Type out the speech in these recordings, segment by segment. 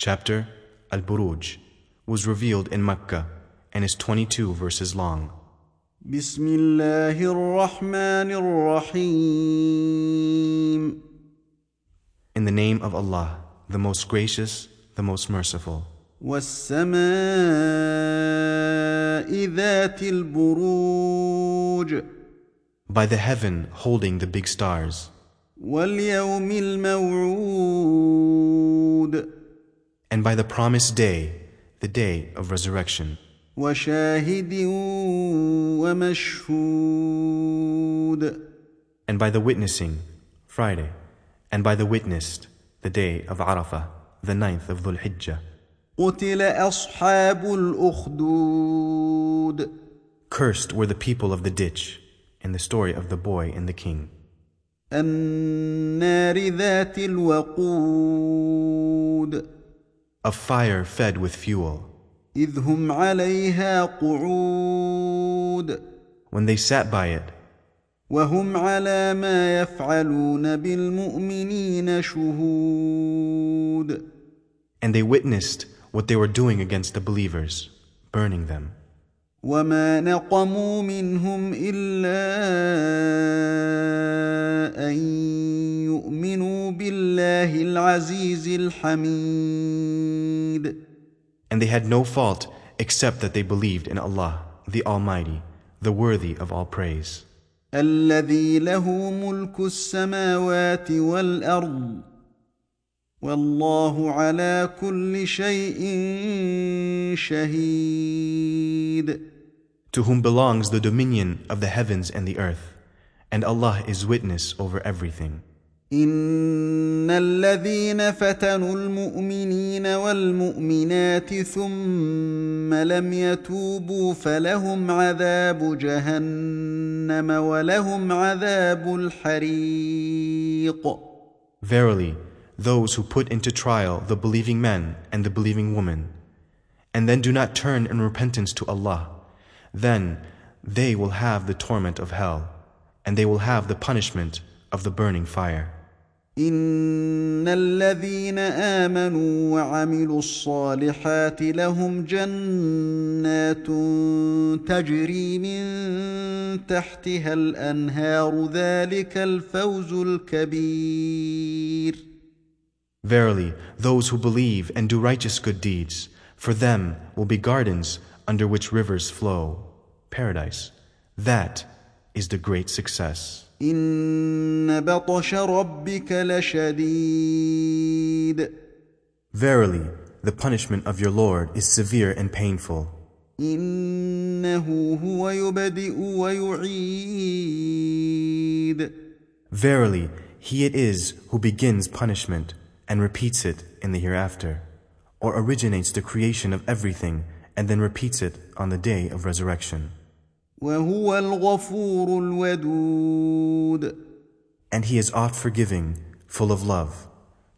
Chapter Al-Buruj was revealed in Mecca and is 22 verses long. بسم الله الرحمن الرحيم In the name of Allah, the most gracious, the most merciful. والسماء ذات البروج By the heaven holding the big stars, واليوم الموعود and by the promised day, the day of resurrection, وشاهد ومشهود and by the witnessing, Friday, and by the witnessed, the day of Arafah, the ninth of Dhul Hijjah. قتل أصحاب الأخدود Cursed were the people of the ditch, in the story of the boy and the king. النار ذات الوقود Of fire fed with fuel, إذ هم عليها قعود when they sat by it, وهم على ما يفعلون بالمؤمنين شهود and they witnessed what they were doing against the believers, burning them. وما نقموا منهم إلا أن يؤمنوا بالله العزيز الحميد And they had no fault except that they believed in Allah, the Almighty, the worthy of all praise, الذي له ملك السماوات والأرض والله على كل شيء شهيد to whom belongs the dominion of the heavens and the earth, and Allah is witness over everything. ان الذين فتنوا المؤمنين والمؤمنات ثم لم يتوبوا فلهم عذاب جهنم ولهم عذاب الحريق Verily, those who put into trial the believing men and the believing woman, and then do not turn in repentance to Allah, then they will have the torment of hell, and they will have the punishment of the burning fire. ان الذين امنوا وعملوا الصالحات لهم جنات تجري من تحتها الانهار ذلك الفوز الكبير Verily, those who believe and do righteous good deeds, for them will be gardens under which rivers flow, paradise. That is the great success. Verily, the punishment of your Lord is severe and painful. Verily, he it is who begins punishment and repeats it in the hereafter, or originates the creation of everything and then repeats it on the day of resurrection. And He is oft forgiving, full of love,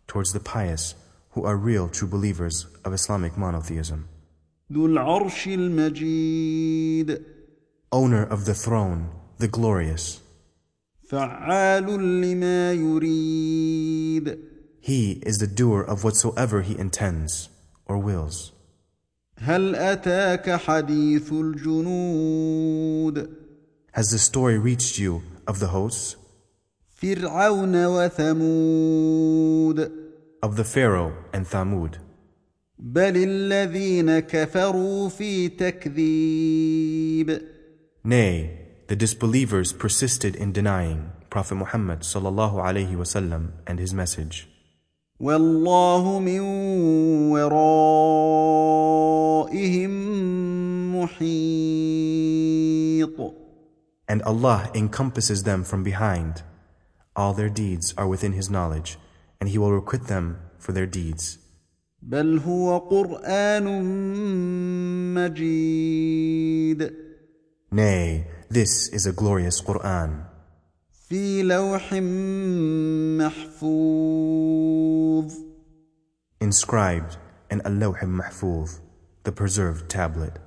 towards the pious who are real true believers of Islamic monotheism. Owner of the throne, the glorious. He is the doer of whatsoever he intends or wills. هل اتاك حديث الجنود Has the story reached you of the hosts, فرعون وثمود of the Pharaoh and Thamud? بل الذين كفروا في تكذيب Nay, the disbelievers persisted in denying Prophet Muhammad sallallahu alaihi wasallam and his message. والله من ورائهم And Allah encompasses them from behind. All their deeds are within His knowledge, and He will requite them for their deeds. بل هو قران مجيد Nay, this is a glorious Quran, في لوح محفوظ inscribed in Al-Lawh al-Mahfuz, the preserved tablet.